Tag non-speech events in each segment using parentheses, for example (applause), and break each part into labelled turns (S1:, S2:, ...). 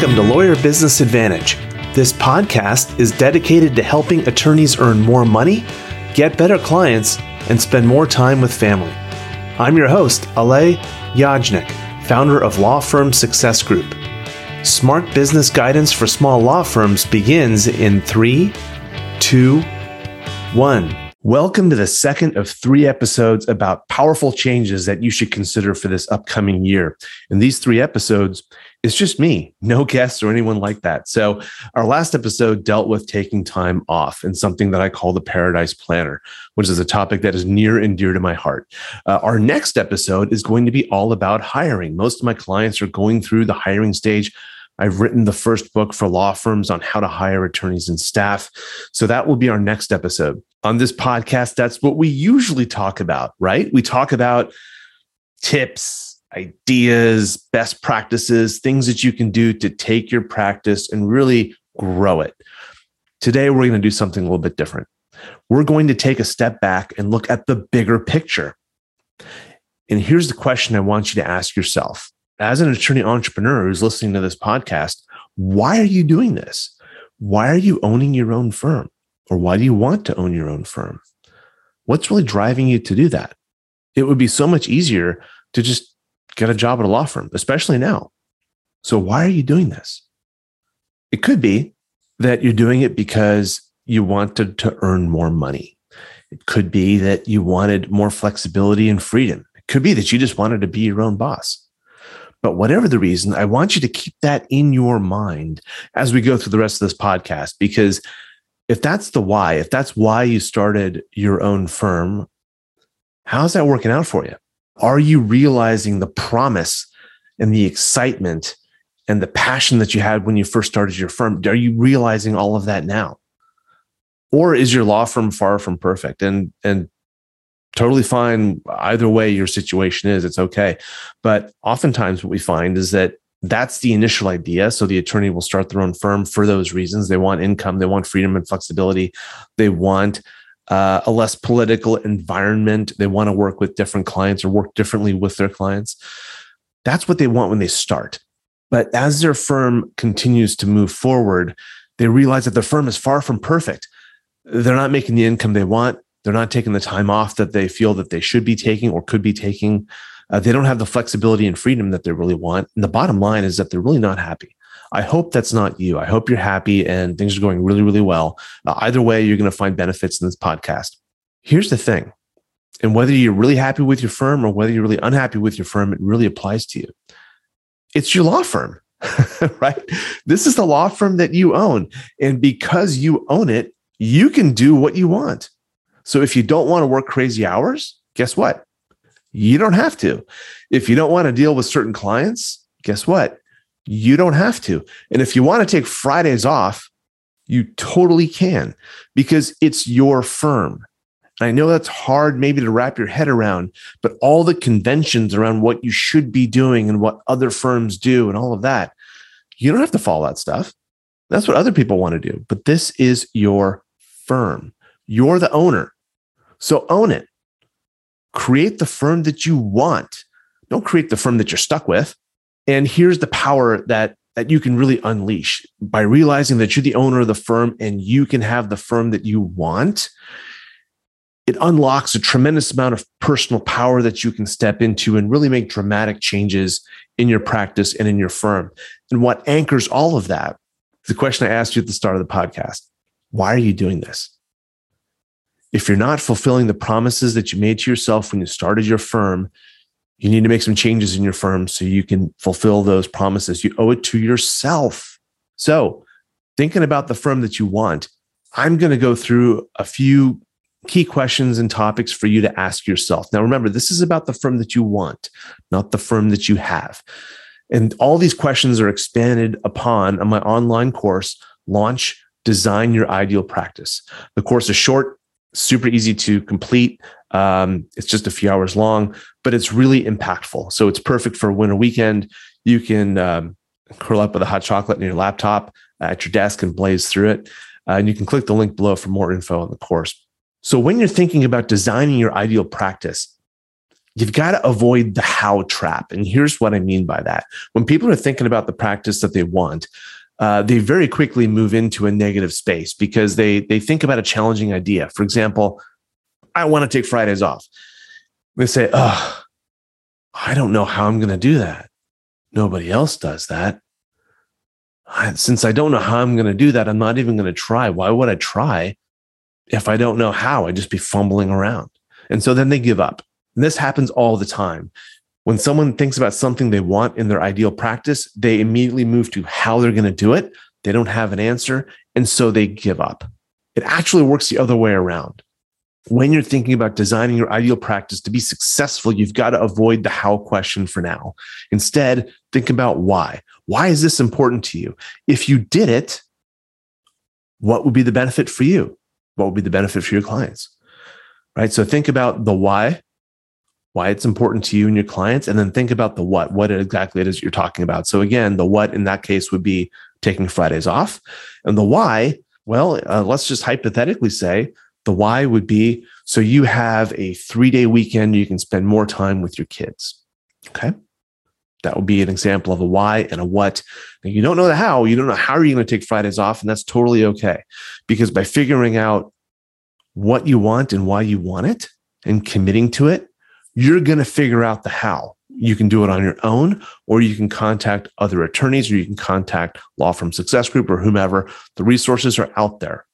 S1: Welcome to Lawyer Business Advantage. This podcast is dedicated to helping attorneys earn more money, get better clients, and spend more time with family. I'm your host, Alay Yajnik, founder of Law Firm Success Group. Smart business guidance for small law firms begins in three, two, one. Welcome to the second of three episodes about powerful changes that you should consider for this upcoming year. In these three episodes, it's just me, no (laughs) guests or anyone like that. So, our last episode dealt with taking time off and something that I call the Paradise Planner, which is a topic that is near and dear to my heart. Uh, our next episode is going to be all about hiring. Most of my clients are going through the hiring stage. I've written the first book for law firms on how to hire attorneys and staff. So that will be our next episode. On this podcast, that's what we usually talk about, right? We talk about tips, ideas, best practices, things that you can do to take your practice and really grow it. Today, we're going to do something a little bit different. We're going to take a step back and look at the bigger picture. And here's the question I want you to ask yourself as an attorney entrepreneur who's listening to this podcast, why are you doing this? Why are you owning your own firm? Or why do you want to own your own firm? What's really driving you to do that? It would be so much easier to just get a job at a law firm, especially now. So why are you doing this? It could be that you're doing it because you wanted to earn more money. It could be that you wanted more flexibility and freedom. It could be that you just wanted to be your own boss. But whatever the reason, I want you to keep that in your mind as we go through the rest of this podcast, because if that's the why, if that's why you started your own firm, how's that working out for you? Are you realizing the promise and the excitement and the passion that you had when you first started your firm? Are you realizing all of that now? Or is your law firm far from perfect? And and totally fine either way your situation is, it's okay. But oftentimes what we find is that that's the initial idea. So the attorney will start their own firm for those reasons. They want income, they want freedom and flexibility, they want uh, a less political environment. They want to work with different clients or work differently with their clients. That's what they want when they start. But as their firm continues to move forward, they realize that the firm is far from perfect. They're not making the income they want. They're not taking the time off that they feel that they should be taking or could be taking. Uh, they don't have the flexibility and freedom that they really want. And the bottom line is that they're really not happy. I hope that's not you. I hope you're happy and things are going really, really well. Uh, either way, you're going to find benefits in this podcast. Here's the thing. And whether you're really happy with your firm or whether you're really unhappy with your firm, it really applies to you. It's your law firm, (laughs) right? This is the law firm that you own. And because you own it, you can do what you want. So if you don't want to work crazy hours, guess what? You don't have to. If you don't want to deal with certain clients, guess what? You don't have to. And if you want to take Fridays off, you totally can because it's your firm. And I know that's hard maybe to wrap your head around, but all the conventions around what you should be doing and what other firms do and all of that, you don't have to follow that stuff. That's what other people want to do. But this is your firm. You're the owner. So own it. Create the firm that you want. Don't create the firm that you're stuck with. And here's the power that that you can really unleash by realizing that you're the owner of the firm and you can have the firm that you want. It unlocks a tremendous amount of personal power that you can step into and really make dramatic changes in your practice and in your firm. And what anchors all of that is the question I asked you at the start of the podcast Why are you doing this? If you're not fulfilling the promises that you made to yourself when you started your firm, you need to make some changes in your firm so you can fulfill those promises. You owe it to yourself. So, thinking about the firm that you want, I'm going to go through a few key questions and topics for you to ask yourself. Now, remember, this is about the firm that you want, not the firm that you have. And all these questions are expanded upon on my online course, Launch Design Your Ideal Practice. The course is short, super easy to complete. Um, it's just a few hours long, but it's really impactful. So it's perfect for a winter weekend. You can um, curl up with a hot chocolate in your laptop at your desk and blaze through it. Uh, and you can click the link below for more info on the course. So when you're thinking about designing your ideal practice, you've got to avoid the how trap. And here's what I mean by that. When people are thinking about the practice that they want, uh, they very quickly move into a negative space because they they think about a challenging idea. For example, I want to take Fridays off. They say, "Oh, I don't know how I'm going to do that. Nobody else does that. Since I don't know how I'm going to do that, I'm not even going to try. Why would I try if I don't know how? I'd just be fumbling around." And so then they give up. And this happens all the time. When someone thinks about something they want in their ideal practice, they immediately move to how they're going to do it. They don't have an answer. And so they give up. It actually works the other way around. When you're thinking about designing your ideal practice to be successful, you've got to avoid the how question for now. Instead, think about why. Why is this important to you? If you did it, what would be the benefit for you? What would be the benefit for your clients? Right. So think about the why why it's important to you and your clients, and then think about the what, what exactly it is you're talking about. So again, the what in that case would be taking Fridays off, and the why. Well, uh, let's just hypothetically say the why would be so you have a three day weekend, you can spend more time with your kids. Okay. That would be an example of a why and a what. You don't know the how, you don't know how are you going to take Fridays off, and that's totally okay. Because by figuring out what you want and why you want it and committing to it, you're going to figure out the how. You can do it on your own, or you can contact other attorneys, or you can contact Law Firm Success Group or whomever. The resources are out there,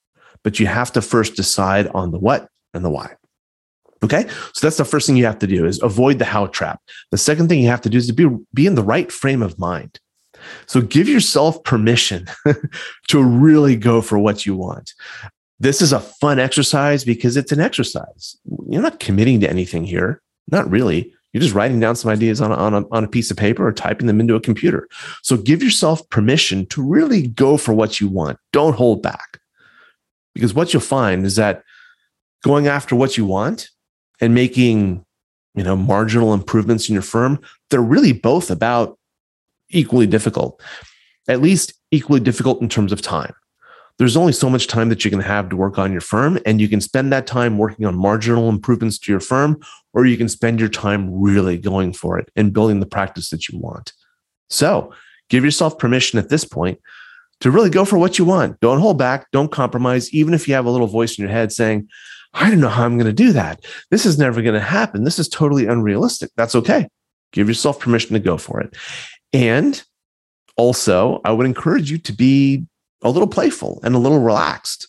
S1: but you have to first decide on the what and the why. Okay. So that's the first thing you have to do is avoid the how trap. The second thing you have to do is to be, be in the right frame of mind. So give yourself permission (laughs) to really go for what you want. This is a fun exercise because it's an exercise. You're not committing to anything here. Not really. You're just writing down some ideas on a, on, a, on a piece of paper or typing them into a computer. So give yourself permission to really go for what you want. Don't hold back. Because what you'll find is that going after what you want and making you know marginal improvements in your firm they're really both about equally difficult at least equally difficult in terms of time there's only so much time that you can have to work on your firm. And you can spend that time working on marginal improvements to your firm, or you can spend your time really going for it and building the practice that you want. So give yourself permission at this point to really go for what you want. Don't hold back. Don't compromise. Even if you have a little voice in your head saying, I don't know how I'm going to do that. This is never going to happen. This is totally unrealistic. That's okay. Give yourself permission to go for it. And also, I would encourage you to be a little playful and a little relaxed.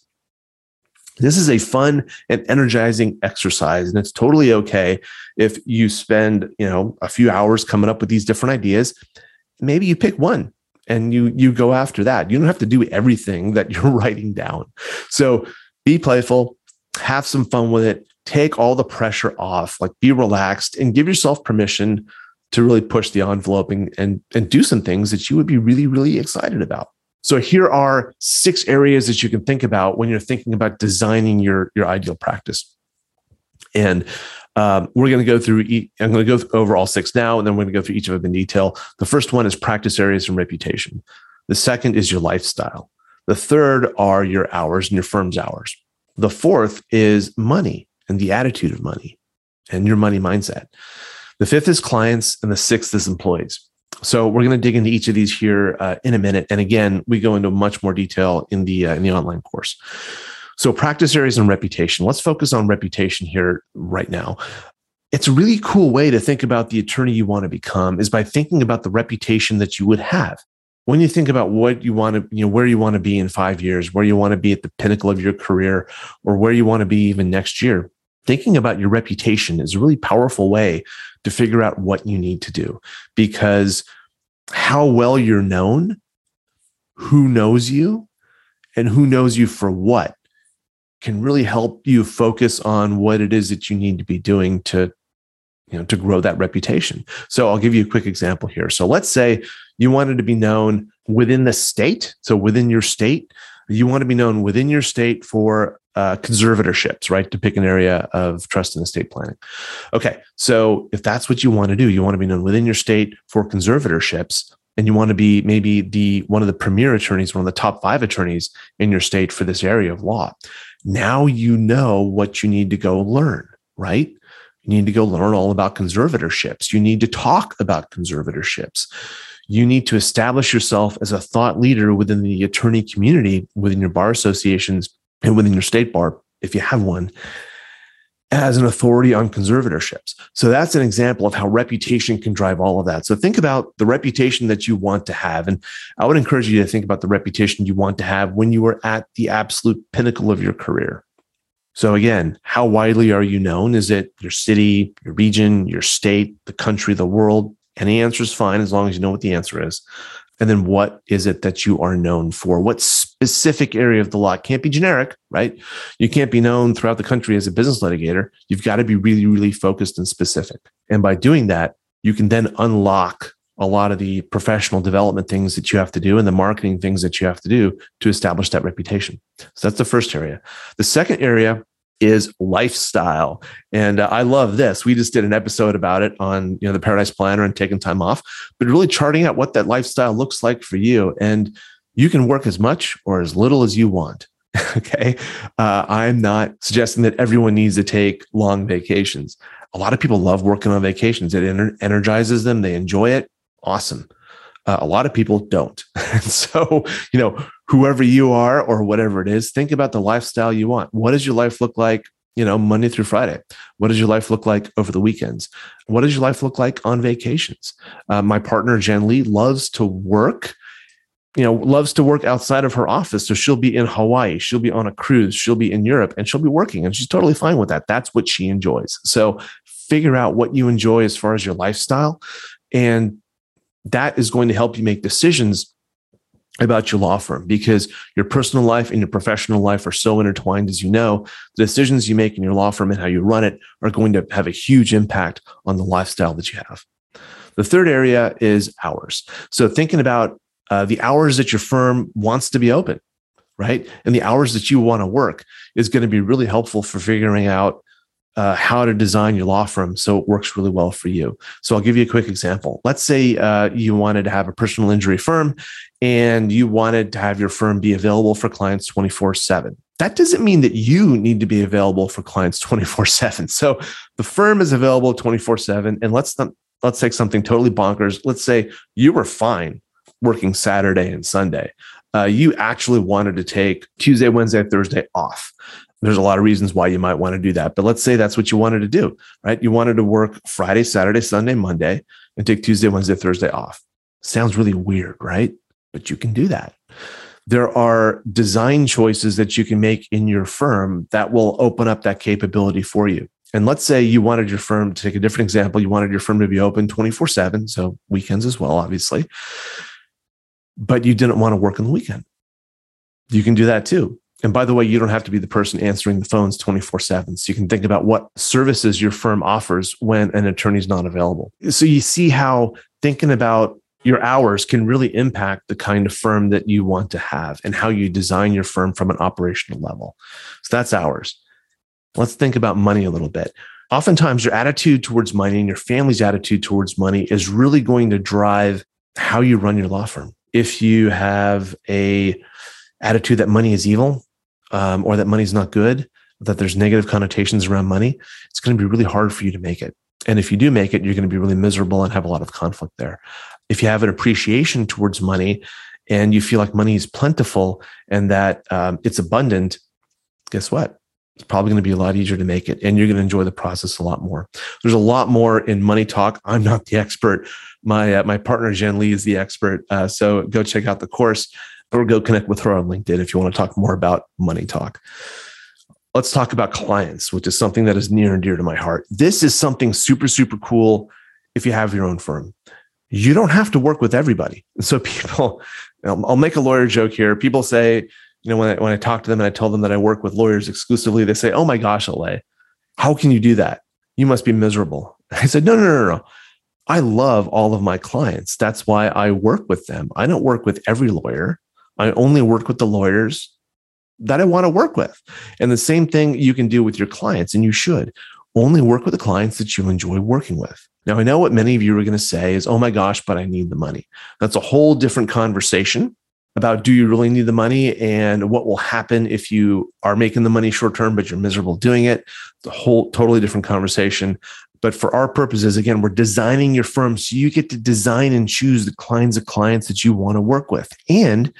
S1: This is a fun and energizing exercise, and it's totally okay if you spend, you know, a few hours coming up with these different ideas. Maybe you pick one and you you go after that. You don't have to do everything (laughs) that you're writing down. So be playful, have some fun with it, take all the pressure off, like be relaxed and give yourself permission to really push the envelope and, and, and do some things that you would be really, really excited about. So here are six areas that you can think about when you're thinking about designing your, your ideal practice. And um, we're going to go through, i I'm going to go over all six now, and then we're going to go through each of them in detail. The first one is practice areas and reputation. The second is your lifestyle. The third are your hours and your firm's hours. The fourth is money and the attitude of money and your money mindset. The fifth is clients, and the sixth is employees. So we're going to dig into each of these here uh, in a minute. And again, we go into much more detail in the uh, in the online course. So practice areas and reputation. Let's focus on reputation here right now. It's a really cool way to think about the attorney you want to become is by thinking about the reputation that you would have. When you think about what you want to, you know, where you want to be in five years, where you want to be at the pinnacle of your career, or where you want to be even next year, thinking about your reputation is a really powerful way to figure out what you need to do because how well you're known, who knows you, and who knows you for what can really help you focus on what it is that you need to be doing to you know to grow that reputation. So I'll give you a quick example here. So let's say you wanted to be known within the state, so within your state, you want to be known within your state for uh, conservatorships, right? To pick an area of trust and estate planning. Okay, so if that's what you want to do, you want to be known within your state for conservatorships, and you want to be maybe the one of the premier attorneys, one of the top five attorneys in your state for this area of law. Now you know what you need to go learn, right? You need to go learn all about conservatorships. You need to talk about conservatorships. You need to establish yourself as a thought leader within the attorney community, within your bar associations, and within your state bar, if you have one, as an authority on conservatorships. So that's an example of how reputation can drive all of that. So think about the reputation that you want to have. And I would encourage you to think about the reputation you want to have when you are at the absolute pinnacle of your career. So again, how widely are you known? Is it your city, your region, your state, the country, the world? Any answer is fine as long as you know what the answer is. And then what is it that you are known for? What specific area of the law? Can't be generic, right? You can't be known throughout the country as a business litigator. You've got to be really, really focused and specific. And by doing that, you can then unlock a lot of the professional development things that you have to do and the marketing things that you have to do to establish that reputation. So that's the first area. The second area is lifestyle. And uh, I love this. We just did an episode about it on, you know, the Paradise Planner and taking time off, but really charting out what that lifestyle looks like for you. And you can work as much or as little as you want. (laughs) okay. Uh, I'm not suggesting that everyone needs to take long vacations. A lot of people love working on vacations. It ener- energizes them. They enjoy it. Awesome. Uh, a lot of people don't. (laughs) and so, you know, whoever you are or whatever it is, think about the lifestyle you want. What does your life look like? You know, Monday through Friday. What does your life look like over the weekends? What does your life look like on vacations? Uh, my partner, Jen Lee, loves to work you know, loves to work outside of her office. So she'll be in Hawaii, she'll be on a cruise, she'll be in Europe, and she'll be working. And she's totally fine with that. That's what she enjoys. So figure out what you enjoy as far as your lifestyle. And that is going to help you make decisions about your law firm because your personal life and your professional life are so intertwined as you know. The decisions you make in your law firm and how you run it are going to have a huge impact on the lifestyle that you have. The third area is hours. So thinking about uh, the hours that your firm wants to be open right? And the hours that you want to work is going to be really helpful for figuring out uh, how to design your law firm so it works really well for you. So I'll give you a quick example. Let's say uh, you wanted to have a personal injury firm and you wanted to have your firm be available for clients 24 7. That doesn't mean that you need to be available for clients 24 7. (laughs) So the firm is available 24 7. And let's, let's take something totally bonkers. Let's say you were fine working Saturday and Sunday. Uh, you actually wanted to take Tuesday, Wednesday, Thursday off there's a lot of reasons why you might want to do that. But let's say that's what you wanted to do, right? You wanted to work Friday, Saturday, Sunday, Monday, and take Tuesday, Wednesday, Thursday off. Sounds really weird, right? But you can do that. There are design choices that you can make in your firm that will open up that capability for you. And let's say you wanted your firm to take a different example, you wanted your firm to be open 24 7, so weekends as well, obviously, but you didn't want to work on the weekend. You can do that too and by the way, you don't have to be the person answering the phones 24 7. So you can think about what services your firm offers when an attorney is not available. So you see how thinking about your hours can really impact the kind of firm that you want to have and how you design your firm from an operational level. So that's hours. Let's think about money a little bit. Oftentimes, your attitude towards money and your family's attitude towards money is really going to drive how you run your law firm. If you have a attitude that money is evil, um, or that money's not good, that there's negative connotations around money, it's going to be really hard for you to make it. And if you do make it, you're going to be really miserable and have a lot of conflict there. If you have an appreciation towards money and you feel like money is plentiful and that um, it's abundant, guess what? It's probably going to be a lot easier to make it and you're going to enjoy the process a lot more. There's a lot more in money talk. I'm not the expert. My, uh, my partner, Jen Lee, is the expert. Uh, so go check out the course or go connect with her on LinkedIn if you want to talk more about money talk. Let's talk about clients, which is something that is near and dear to my heart. This is something super, super cool if you have your own firm. You don't have to work with everybody. So (laughs) people, I'll make a lawyer joke here. People say, you know, when I, when I talk to them and I tell them that I work with lawyers exclusively, they say, "Oh my gosh, Alay, how can you do that? You must be miserable." (laughs) I said, "No, no, no, no. I love all of my clients. That's why I work with them. I don't work with every lawyer. I only work with the lawyers that I want to work with. And the same thing you can do with your clients, and you should only work with the clients that you enjoy working with. Now, I know what many of you are going to say is, oh my gosh, but I need the money. That's a whole different conversation. about do you really need the money and what will happen if you are making the money short term, but you're miserable doing it. It's a whole totally different conversation. But for our purposes, again, we're designing your firm so you get to design and choose the kinds of clients that you want to work with. And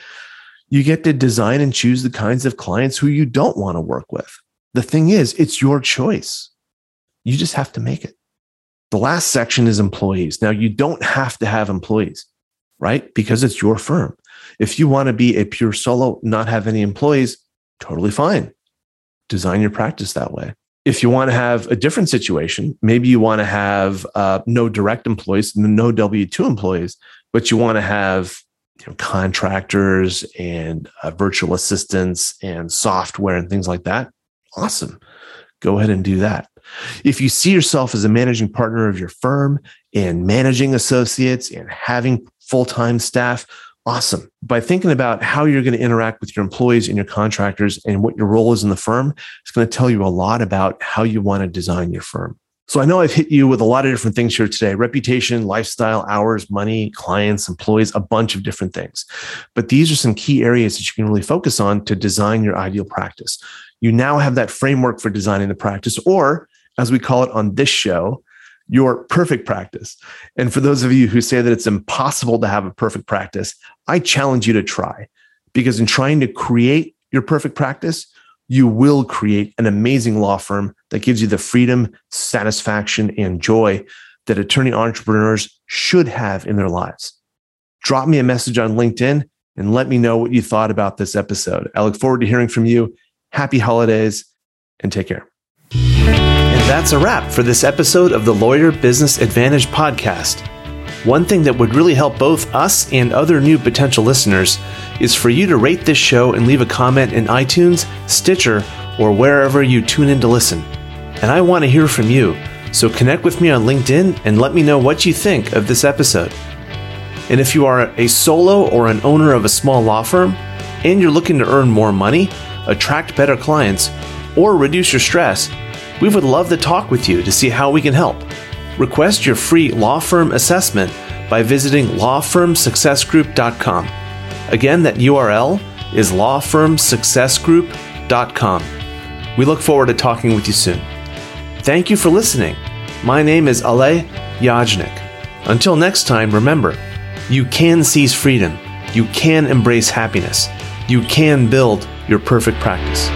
S1: you get to design and choose the kinds of clients who you don't want to work with. The thing is, it's your choice. You just have to make it. The last section is employees. Now, you don't have to have employees, right? Because it's your firm. If you want to be a pure solo, not have any employees, totally fine. Design your practice that way. If you want to have a different situation, maybe you want to have uh, no direct employees, no W 2 employees, but you want to have you know, contractors and uh, virtual assistants and software and things like that. Awesome. Go ahead and do that. If you see yourself as a managing partner of your firm and managing associates and having full time staff, awesome. By thinking about how you're going to interact with your employees and your contractors and what your role is in the firm, it's going to tell you a lot about how you want to design your firm. So I know I've hit you with a lot of different things here today reputation, lifestyle, hours, money, clients, employees, a bunch of different things. But these are some key areas that you can really focus on to design your ideal practice. You now have that framework for designing the practice, or as we call it on this show, your perfect practice. And for those of you who say that it's impossible to have a perfect practice, I challenge you to try because in trying to create your perfect practice, you will create an amazing law firm that gives you the freedom, satisfaction, and joy that attorney entrepreneurs should have in their lives. Drop me a message on LinkedIn and let me know what you thought about this episode. I look forward to hearing from you. Happy holidays and take care. And that's a wrap for this episode of the Lawyer Business Advantage podcast. One thing that would really help both us and other new potential listeners is for you to rate this show and leave a comment in iTunes, Stitcher, or wherever you tune in to listen. And I want to hear from you, so connect with me on LinkedIn and let me know what you think of this episode. And if you are a solo or an owner of a small law firm and you're looking to earn more money, attract better clients, or reduce your stress, we would love to talk with you to see how we can help. Request your free law firm assessment by visiting lawfirmsuccessgroup.com. Again, that URL is lawfirmsuccessgroup.com. We look forward to talking with you soon. Thank you for listening. My name is Alay Yajnik. Until next time, remember, you can seize freedom. You can embrace happiness. You can build your perfect practice.